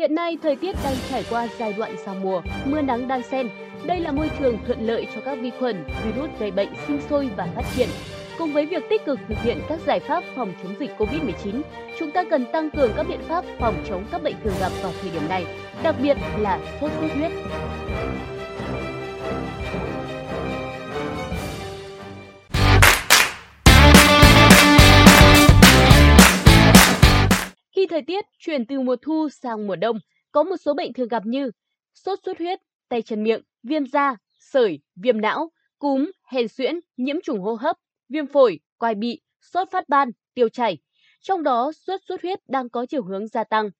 Hiện nay, thời tiết đang trải qua giai đoạn giao mùa, mưa nắng đan xen. Đây là môi trường thuận lợi cho các vi khuẩn, virus gây bệnh sinh sôi và phát triển. Cùng với việc tích cực thực hiện các giải pháp phòng chống dịch COVID-19, chúng ta cần tăng cường các biện pháp phòng chống các bệnh thường gặp vào thời điểm này, đặc biệt là sốt xuất huyết. Thời tiết chuyển từ mùa thu sang mùa đông, có một số bệnh thường gặp như sốt xuất huyết, tay chân miệng, viêm da, sởi, viêm não, cúm, hèn suyễn, nhiễm trùng hô hấp, viêm phổi, quai bị, sốt phát ban, tiêu chảy. Trong đó, sốt xuất huyết đang có chiều hướng gia tăng.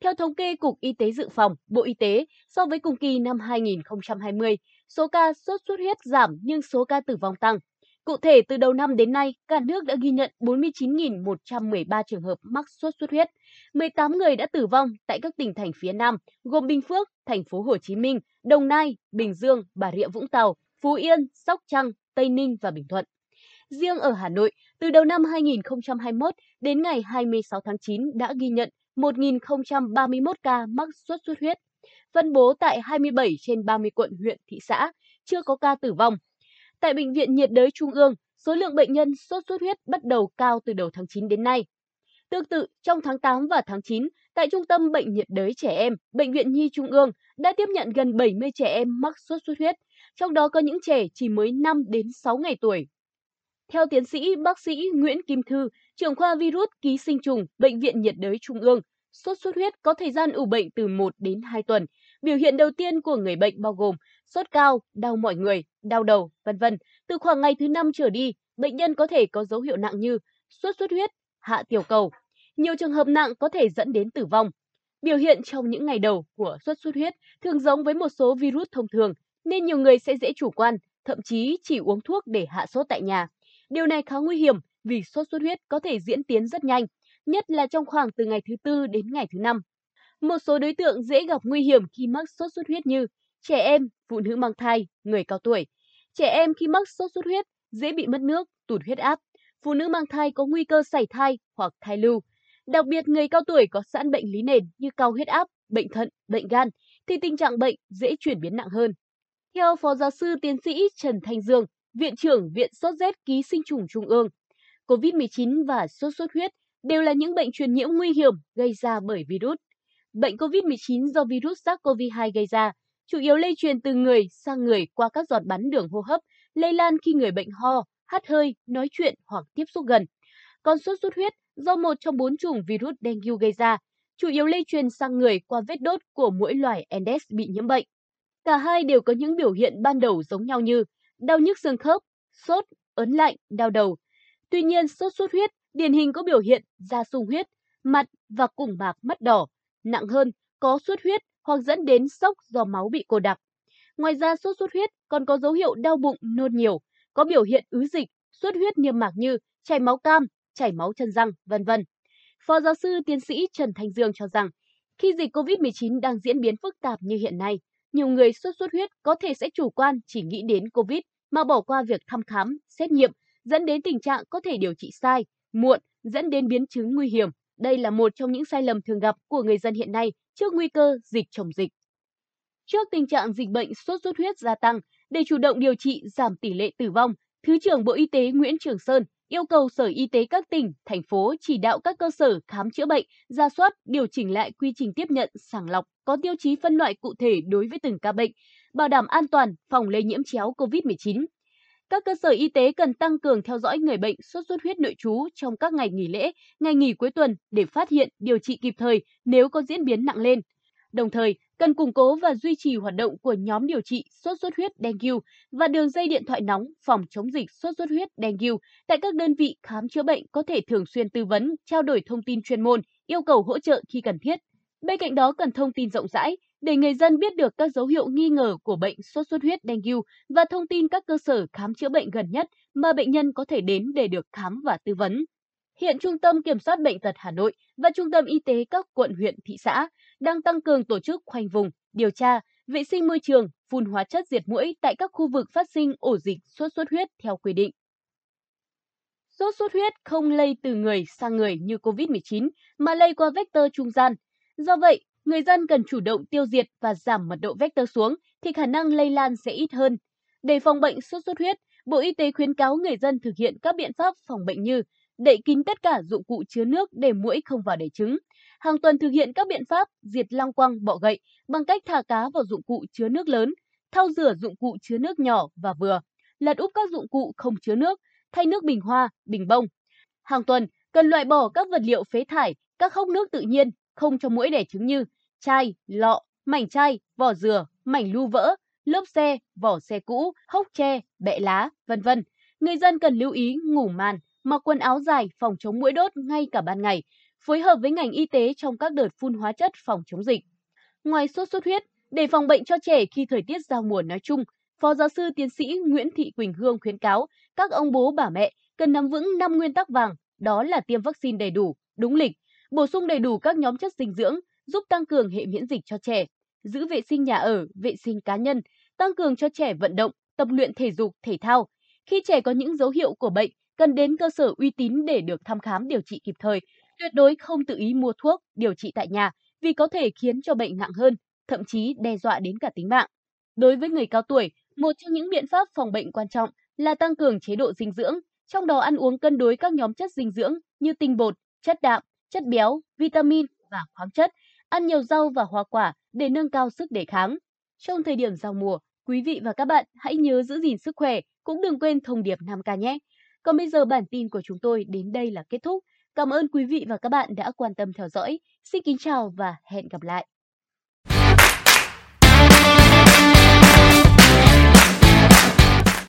Theo thống kê Cục Y tế Dự phòng, Bộ Y tế, so với cùng kỳ năm 2020, số ca sốt xuất huyết giảm nhưng số ca tử vong tăng. Cụ thể, từ đầu năm đến nay, cả nước đã ghi nhận 49.113 trường hợp mắc sốt xuất huyết. 18 người đã tử vong tại các tỉnh thành phía Nam, gồm Bình Phước, thành phố Hồ Chí Minh, Đồng Nai, Bình Dương, Bà Rịa Vũng Tàu, Phú Yên, Sóc Trăng, Tây Ninh và Bình Thuận. Riêng ở Hà Nội, từ đầu năm 2021 đến ngày 26 tháng 9 đã ghi nhận 1.031 ca mắc sốt xuất huyết, phân bố tại 27 trên 30 quận huyện, thị xã, chưa có ca tử vong. Tại Bệnh viện nhiệt đới Trung ương, số lượng bệnh nhân sốt xuất huyết bắt đầu cao từ đầu tháng 9 đến nay. Tương tự, trong tháng 8 và tháng 9, tại Trung tâm Bệnh nhiệt đới trẻ em, Bệnh viện Nhi Trung ương đã tiếp nhận gần 70 trẻ em mắc sốt xuất huyết, trong đó có những trẻ chỉ mới 5 đến 6 ngày tuổi. Theo tiến sĩ bác sĩ Nguyễn Kim Thư, trưởng khoa virus ký sinh trùng Bệnh viện nhiệt đới Trung ương, sốt xuất huyết có thời gian ủ bệnh từ 1 đến 2 tuần. Biểu hiện đầu tiên của người bệnh bao gồm sốt cao, đau mỏi người, đau đầu, vân vân. Từ khoảng ngày thứ 5 trở đi, bệnh nhân có thể có dấu hiệu nặng như sốt xuất huyết, hạ tiểu cầu. Nhiều trường hợp nặng có thể dẫn đến tử vong. Biểu hiện trong những ngày đầu của sốt xuất huyết thường giống với một số virus thông thường, nên nhiều người sẽ dễ chủ quan, thậm chí chỉ uống thuốc để hạ sốt tại nhà. Điều này khá nguy hiểm vì sốt xuất huyết có thể diễn tiến rất nhanh, nhất là trong khoảng từ ngày thứ tư đến ngày thứ năm. Một số đối tượng dễ gặp nguy hiểm khi mắc sốt xuất huyết như trẻ em, phụ nữ mang thai, người cao tuổi. Trẻ em khi mắc sốt xuất huyết dễ bị mất nước, tụt huyết áp. Phụ nữ mang thai có nguy cơ sảy thai hoặc thai lưu. Đặc biệt người cao tuổi có sẵn bệnh lý nền như cao huyết áp, bệnh thận, bệnh gan thì tình trạng bệnh dễ chuyển biến nặng hơn. Theo Phó Giáo sư Tiến sĩ Trần Thanh Dương, Viện trưởng Viện Sốt rét ký sinh trùng Trung ương, COVID-19 và sốt xuất huyết đều là những bệnh truyền nhiễm nguy hiểm gây ra bởi virus. Bệnh COVID-19 do virus SARS-CoV-2 gây ra chủ yếu lây truyền từ người sang người qua các giọt bắn đường hô hấp, lây lan khi người bệnh ho, hắt hơi, nói chuyện hoặc tiếp xúc gần. Còn sốt xuất huyết do một trong bốn chủng virus dengue gây ra, chủ yếu lây truyền sang người qua vết đốt của mỗi loài Aedes bị nhiễm bệnh. Cả hai đều có những biểu hiện ban đầu giống nhau như đau nhức xương khớp, sốt, ớn lạnh, đau đầu. Tuy nhiên, sốt xuất huyết điển hình có biểu hiện da sung huyết, mặt và cùng mạc mắt đỏ. Nặng hơn, có xuất huyết hoặc dẫn đến sốc do máu bị cô đặc. Ngoài ra sốt xuất huyết còn có dấu hiệu đau bụng, nôn nhiều, có biểu hiện ứ dịch, xuất huyết niêm mạc như chảy máu cam, chảy máu chân răng, vân vân. Phó giáo sư tiến sĩ Trần Thanh Dương cho rằng, khi dịch COVID-19 đang diễn biến phức tạp như hiện nay, nhiều người sốt xuất huyết có thể sẽ chủ quan chỉ nghĩ đến COVID mà bỏ qua việc thăm khám, xét nghiệm, dẫn đến tình trạng có thể điều trị sai, muộn, dẫn đến biến chứng nguy hiểm. Đây là một trong những sai lầm thường gặp của người dân hiện nay trước nguy cơ dịch chồng dịch. Trước tình trạng dịch bệnh sốt xuất huyết gia tăng, để chủ động điều trị giảm tỷ lệ tử vong, Thứ trưởng Bộ Y tế Nguyễn Trường Sơn yêu cầu Sở Y tế các tỉnh, thành phố chỉ đạo các cơ sở khám chữa bệnh, ra soát, điều chỉnh lại quy trình tiếp nhận, sàng lọc, có tiêu chí phân loại cụ thể đối với từng ca bệnh, bảo đảm an toàn phòng lây nhiễm chéo COVID-19. Các cơ sở y tế cần tăng cường theo dõi người bệnh sốt xuất huyết nội trú trong các ngày nghỉ lễ, ngày nghỉ cuối tuần để phát hiện, điều trị kịp thời nếu có diễn biến nặng lên. Đồng thời, cần củng cố và duy trì hoạt động của nhóm điều trị sốt xuất huyết dengue và đường dây điện thoại nóng phòng chống dịch sốt xuất huyết dengue tại các đơn vị khám chữa bệnh có thể thường xuyên tư vấn, trao đổi thông tin chuyên môn, yêu cầu hỗ trợ khi cần thiết. Bên cạnh đó cần thông tin rộng rãi để người dân biết được các dấu hiệu nghi ngờ của bệnh sốt xuất huyết dengue và thông tin các cơ sở khám chữa bệnh gần nhất mà bệnh nhân có thể đến để được khám và tư vấn. Hiện Trung tâm Kiểm soát Bệnh tật Hà Nội và Trung tâm Y tế các quận huyện thị xã đang tăng cường tổ chức khoanh vùng, điều tra, vệ sinh môi trường, phun hóa chất diệt mũi tại các khu vực phát sinh ổ dịch sốt xuất huyết theo quy định. Sốt xuất huyết không lây từ người sang người như COVID-19 mà lây qua vector trung gian. Do vậy, người dân cần chủ động tiêu diệt và giảm mật độ vector xuống thì khả năng lây lan sẽ ít hơn. Để phòng bệnh sốt xuất huyết, Bộ Y tế khuyến cáo người dân thực hiện các biện pháp phòng bệnh như đậy kín tất cả dụng cụ chứa nước để muỗi không vào đẻ trứng. Hàng tuần thực hiện các biện pháp diệt lăng quăng, bọ gậy bằng cách thả cá vào dụng cụ chứa nước lớn, thau rửa dụng cụ chứa nước nhỏ và vừa, lật úp các dụng cụ không chứa nước, thay nước bình hoa, bình bông. Hàng tuần cần loại bỏ các vật liệu phế thải, các hốc nước tự nhiên không cho muỗi đẻ trứng như chai, lọ, mảnh chai, vỏ dừa, mảnh lưu vỡ, lốp xe, vỏ xe cũ, hốc tre, bẹ lá, vân vân. Người dân cần lưu ý ngủ màn, mặc quần áo dài phòng chống muỗi đốt ngay cả ban ngày, phối hợp với ngành y tế trong các đợt phun hóa chất phòng chống dịch. Ngoài sốt xuất huyết, để phòng bệnh cho trẻ khi thời tiết giao mùa nói chung, Phó giáo sư tiến sĩ Nguyễn Thị Quỳnh Hương khuyến cáo các ông bố bà mẹ cần nắm vững 5 nguyên tắc vàng, đó là tiêm vaccine đầy đủ, đúng lịch, bổ sung đầy đủ các nhóm chất dinh dưỡng, giúp tăng cường hệ miễn dịch cho trẻ, giữ vệ sinh nhà ở, vệ sinh cá nhân, tăng cường cho trẻ vận động, tập luyện thể dục, thể thao. Khi trẻ có những dấu hiệu của bệnh, cần đến cơ sở uy tín để được thăm khám điều trị kịp thời, tuyệt đối không tự ý mua thuốc, điều trị tại nhà vì có thể khiến cho bệnh nặng hơn, thậm chí đe dọa đến cả tính mạng. Đối với người cao tuổi, một trong những biện pháp phòng bệnh quan trọng là tăng cường chế độ dinh dưỡng, trong đó ăn uống cân đối các nhóm chất dinh dưỡng như tinh bột, chất đạm, chất béo, vitamin và khoáng chất, ăn nhiều rau và hoa quả để nâng cao sức đề kháng. Trong thời điểm giao mùa, quý vị và các bạn hãy nhớ giữ gìn sức khỏe, cũng đừng quên thông điệp 5K nhé. Còn bây giờ bản tin của chúng tôi đến đây là kết thúc. Cảm ơn quý vị và các bạn đã quan tâm theo dõi. Xin kính chào và hẹn gặp lại.